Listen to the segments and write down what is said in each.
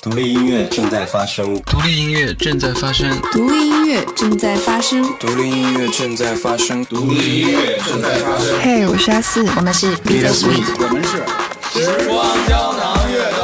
独立音乐正在发生，独立音乐正在发生，独立音乐正在发生，独立音乐正在发生，独立音乐正在发生。嘿，我是阿四，我们是 Peter Sweet，我们是。时光胶囊乐队，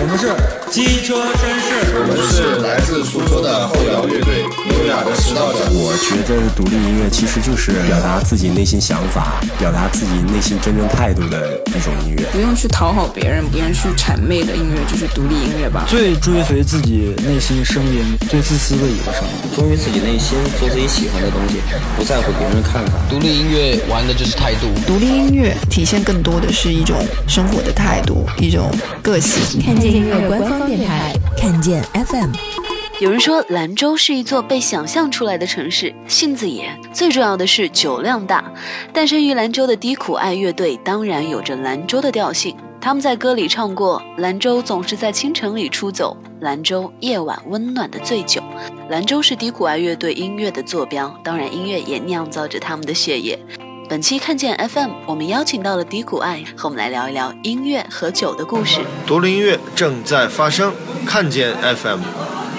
我们是。机车绅士，我们是来自苏州的后摇乐队，优雅的迟到者。我觉得独立音乐其实就是表达自己内心想法，表达自己内心真正态度的一种音乐。不用去讨好别人，不用去谄媚的音乐就是独立音乐吧。最追随自己内心声音，最自私的一个声音，忠于自己内心，做自己喜欢的东西，不在乎别人的看法。独立音乐玩的就是态度。独立音乐体现更多的是一种生活的态度，一种个性。看见音乐官方电台，看见 FM。有人说兰州是一座被想象出来的城市，性子野，最重要的是酒量大。诞生于兰州的低苦爱乐队当然有着兰州的调性，他们在歌里唱过：“兰州总是在清晨里出走，兰州夜晚温暖的醉酒。”兰州是低苦爱乐队音乐的坐标，当然音乐也酿造着他们的血液。本期看见 FM，我们邀请到了低苦爱，和我们来聊一聊音乐和酒的故事。独立音乐正在发生，看见 FM。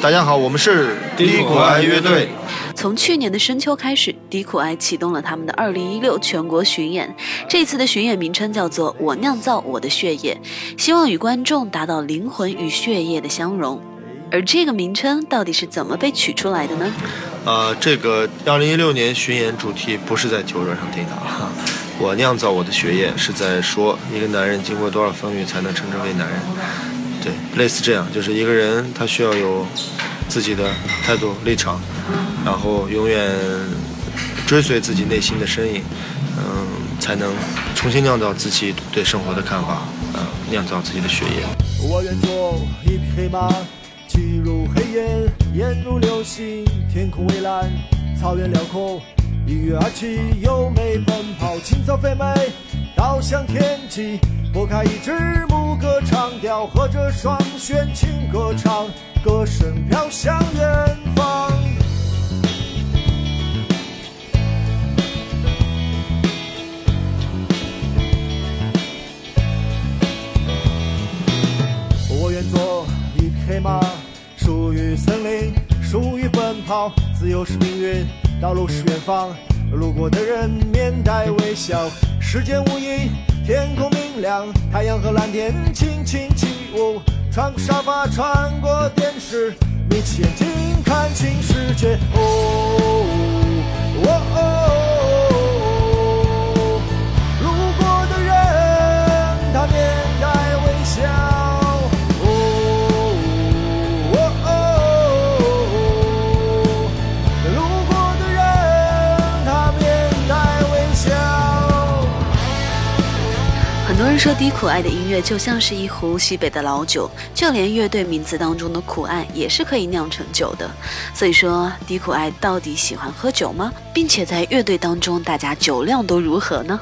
大家好，我们是低苦爱乐队。从去年的深秋开始，低苦爱启动了他们的2016全国巡演。这次的巡演名称叫做《我酿造我的血液》，希望与观众达到灵魂与血液的相融。而这个名称到底是怎么被取出来的呢？呃，这个2016年巡演主题不是在酒桌上定的啊。我酿造我的血液是在说一个男人经过多少风雨才能称之为男人。对，类似这样，就是一个人他需要有自己的态度立场，然后永远追随自己内心的声音，嗯，才能重新酿造自己对生活的看法，嗯，酿造自己的血液。我愿做一匹黑马，骑入黑夜，烟如流星，天空蔚蓝，草原辽阔，一跃而起，优美奔跑，青草肥美，倒向天际。拨开一枝牧歌唱调，和着双弦轻歌唱，歌声飘向远方。我愿做一匹黑马，属于森林，属于奔跑，自由是命运，道路是远方，路过的人面带微笑，世间无垠。天空明亮，太阳和蓝天轻轻起舞。穿过沙发，穿过电视，眯起眼睛看清世界。哦，哦哦，说低苦爱的音乐就像是一壶西北的老酒，就连乐队名字当中的苦爱也是可以酿成酒的。所以说，低苦爱到底喜欢喝酒吗？并且在乐队当中，大家酒量都如何呢？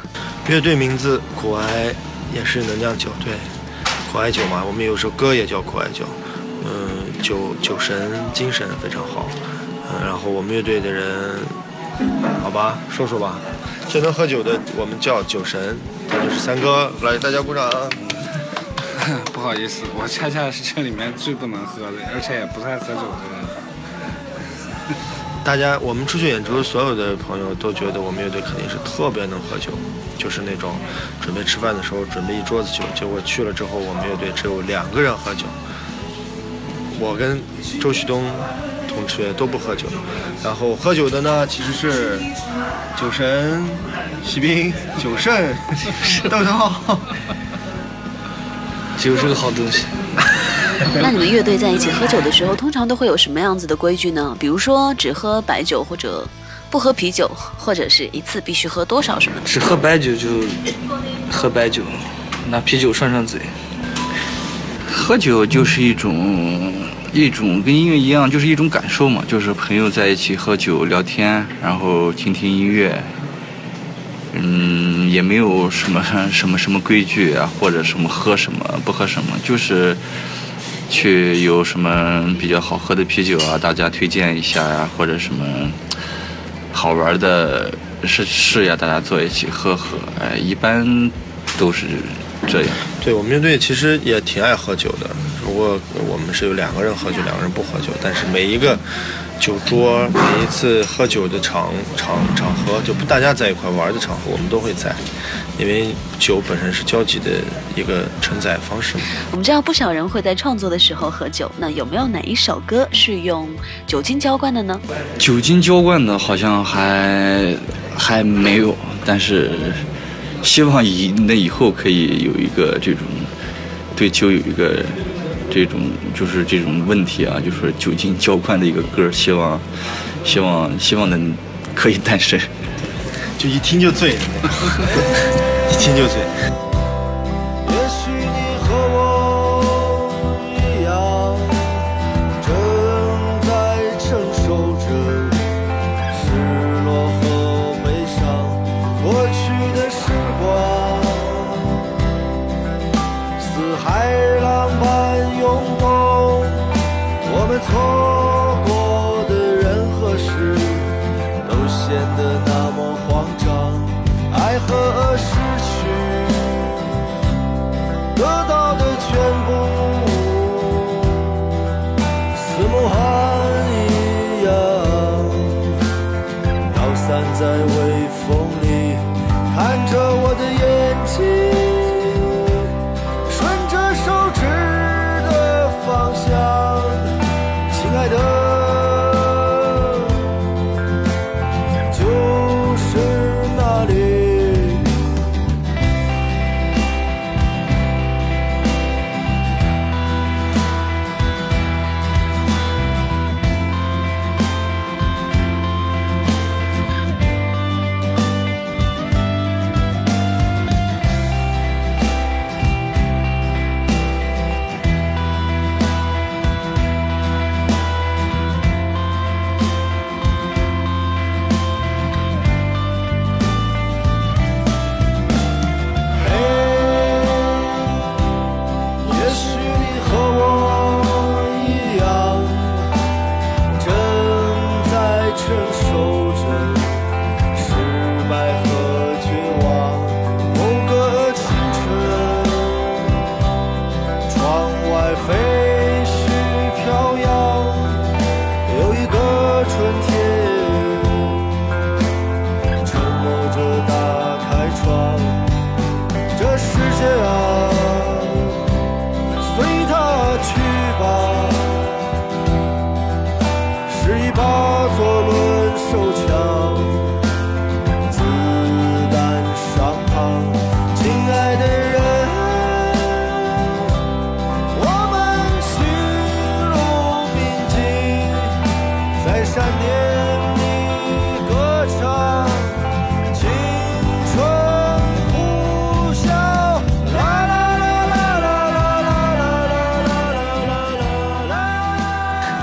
乐队名字苦爱也是能酿酒，对，苦爱酒嘛，我们有首歌也叫苦爱酒。嗯，酒酒神精神非常好。嗯，然后我们乐队的人，好吧，说说吧，最能喝酒的我们叫酒神。他就是三哥，来，大家鼓掌。不好意思，我恰恰是这里面最不能喝的，而且也不太喝酒的人。大家，我们出去演出，所有的朋友都觉得我们乐队肯定是特别能喝酒，就是那种准备吃饭的时候准备一桌子酒，结果去了之后，我们乐队只有两个人喝酒。我跟周旭东同学都不喝酒，然后喝酒的呢，其实是酒神。骑兵、酒圣、豆豆，酒是个好东西。那你们乐队在一起喝酒的时候，通常都会有什么样子的规矩呢？比如说只喝白酒，或者不喝啤酒，或者是一次必须喝多少什么？只喝白酒就喝白酒，拿啤酒涮涮嘴。喝酒就是一种一种跟音乐一样，就是一种感受嘛，就是朋友在一起喝酒聊天，然后听听音乐。嗯，也没有什么什么什么规矩啊，或者什么喝什么不喝什么，就是去有什么比较好喝的啤酒啊，大家推荐一下呀，或者什么好玩的事事呀，大家坐一起喝喝。哎，一般都是这样。对我们乐队其实也挺爱喝酒的。过我们是有两个人喝酒，两个人不喝酒，但是每一个酒桌，每一次喝酒的场场场合，就大家在一块玩的场合，我们都会在，因为酒本身是交际的一个承载方式嘛。我们知道不少人会在创作的时候喝酒，那有没有哪一首歌是用酒精浇灌的呢？酒精浇灌的好像还还没有，但是希望以那以后可以有一个这种对酒有一个这种就是这种问题啊，就是酒精浇灌的一个歌，希望希望希望能可以诞生。就一听就醉，一听就醉。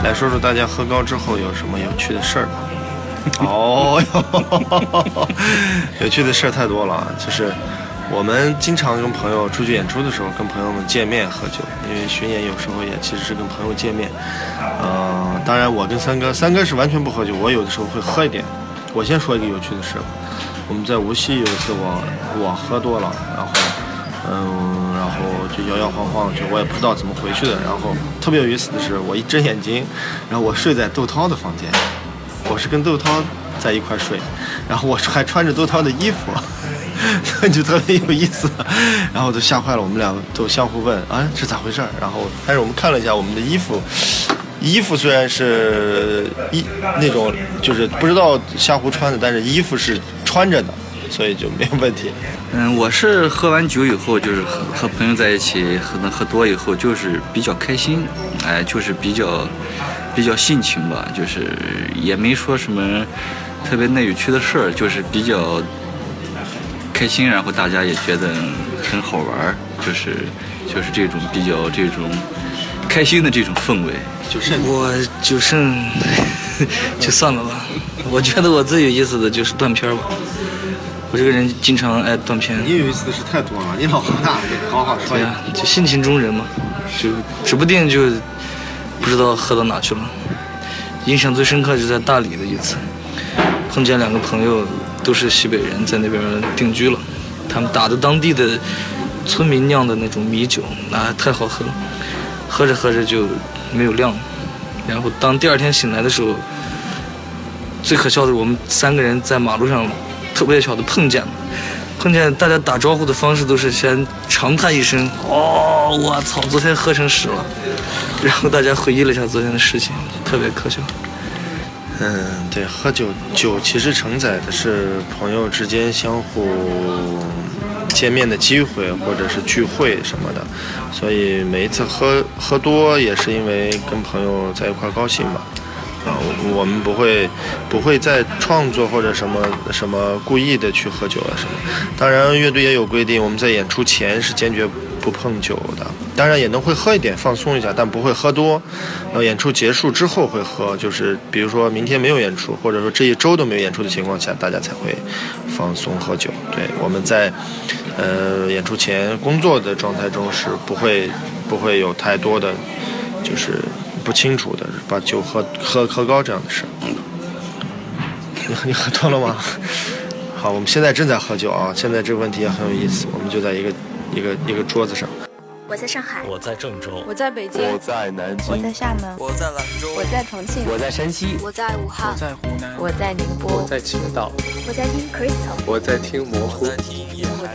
来说说大家喝高之后有什么有趣的事儿吧。哦哟，有趣的事儿太多了，就是我们经常跟朋友出去演出的时候，跟朋友们见面喝酒，因为巡演有时候也其实是跟朋友见面。呃，当然我跟三哥，三哥是完全不喝酒，我有的时候会喝一点。我先说一个有趣的事吧，我们在无锡有一次我我喝多了，然后嗯，然后就摇摇晃晃，就我也不知道怎么回去的。然后特别有意思的是，我一睁眼睛，然后我睡在窦涛的房间，我是跟窦涛在一块睡，然后我还穿着窦涛的衣服，就特别有意思。然后都吓坏了，我们俩都相互问啊是咋回事。然后但是我们看了一下我们的衣服。衣服虽然是衣那种，就是不知道相互穿的，但是衣服是穿着的，所以就没有问题。嗯，我是喝完酒以后，就是和和朋友在一起，喝能喝多以后，就是比较开心，哎，就是比较比较性情吧，就是也没说什么特别那有趣的事儿，就是比较开心，然后大家也觉得很好玩儿，就是就是这种比较这种开心的这种氛围。就剩我就剩 就算了吧，我觉得我最有意思的就是断片儿吧。我这个人经常爱断片。你有意思的事太多了，你老喝大，你好好说对呀、就性情中人嘛，就指不定就不知道喝到哪去了。印象最深刻就在大理的一次，碰见两个朋友都是西北人，在那边定居了，他们打的当地的村民酿的那种米酒，那、太好喝了。喝着喝着就没有量了。然后当第二天醒来的时候，最可笑的是我们三个人在马路上特别巧的碰见了，碰见大家打招呼的方式都是先长叹一声“哦，我操，昨天喝成屎了”，然后大家回忆了一下昨天的事情，特别可笑。嗯，对，喝酒酒其实承载的是朋友之间相互见面的机会，或者是聚会什么的，所以每一次喝喝多也是因为跟朋友在一块高兴吧。啊，我们不会不会再创作或者什么什么故意的去喝酒啊什么。当然，乐队也有规定，我们在演出前是坚决不碰酒的。当然也能会喝一点放松一下，但不会喝多。然后演出结束之后会喝，就是比如说明天没有演出，或者说这一周都没有演出的情况下，大家才会放松喝酒。对，我们在呃演出前工作的状态中是不会不会有太多的，就是不清楚的把酒喝喝喝高这样的事。你你喝多了吗？好，我们现在正在喝酒啊。现在这个问题也很有意思，我们就在一个一个一个桌子上。我在上海，我在郑州，我在北京，我在南京，我在厦门，我在兰州，我在重庆，我在山西，我在武汉，我在湖南，我在宁波，我在青岛，我在听 Crystal，我在听。模糊，我在听夜我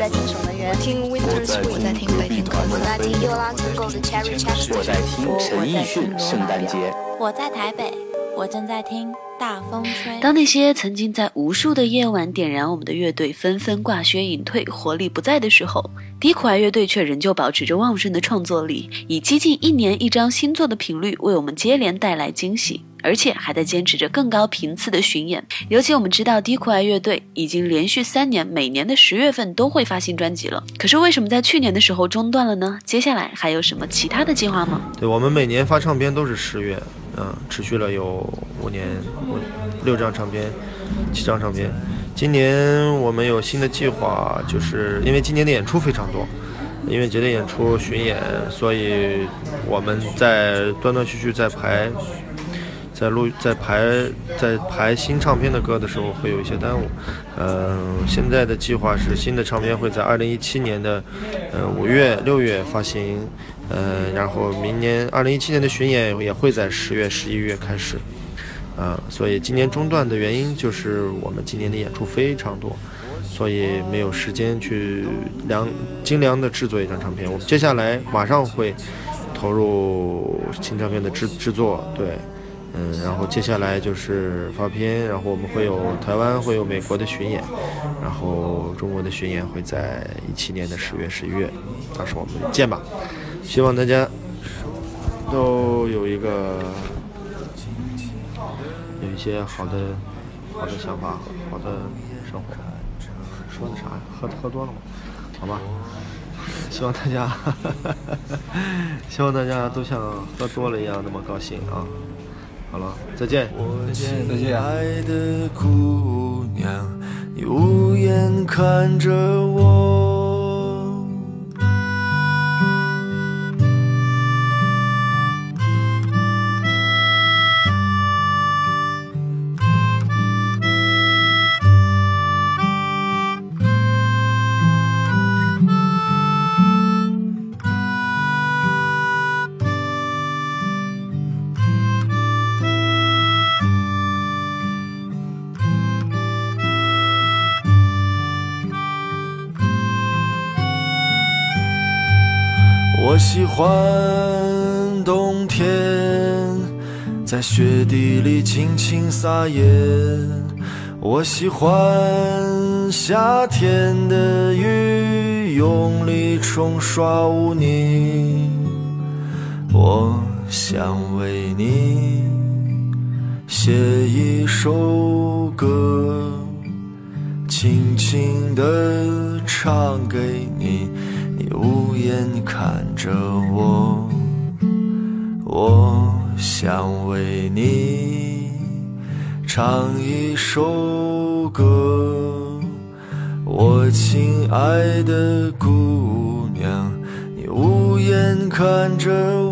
在听守门员，听 Winter Sweet，我在听北京我在听 Yolanda Gold Cherry Chapter，我在听陈奕迅圣诞节，我在台北，我正在听大风吹。当那些曾经在无数的夜晚点燃我们的乐队纷纷挂靴隐退、活力不在的时候，低苦爱乐队却仍旧保持着旺盛的创作力，以接近一年一张新作的频率为我们接连带来惊喜，而且还在坚持着更高频次的巡演。尤其我们知道低苦爱乐队已经连续三年每年的十月份都会发新专辑了，可是为什么在去年的时候中断了呢？接下来还有什么其他的计划吗？对我们每年发唱片都是十月，嗯，持续了有五年，五六张唱片，七张唱片。今年我们有新的计划，就是因为今年的演出非常多，音乐节的演出巡演，所以我们在断断续续在排，在录在排在排新唱片的歌的时候会有一些耽误。嗯、现在的计划是新的唱片会在二零一七年的呃五月六月发行，呃，然后明年二零一七年的巡演也会在十月十一月开始。啊、所以今年中断的原因就是我们今年的演出非常多，所以没有时间去良精良的制作一张唱片。我们接下来马上会投入新唱片的制制作，对，嗯，然后接下来就是发片，然后我们会有台湾会有美国的巡演，然后中国的巡演会在一七年的十月十一月，到时候我们见吧。希望大家都有一个。有一些好的好的想法，好的生活。说的啥呀？喝喝多了吗？好吧。希望大家，希望大家都像喝多了一样那么高兴啊！好了，再见。再见，再见。爱的姑娘，你无言看着我。我喜欢冬天，在雪地里尽情撒野。我喜欢夏天的雨，用力冲刷污泥。我想为你写一首歌，轻轻地唱给。你看着我，我想为你唱一首歌，我亲爱的姑娘，你无言看着我。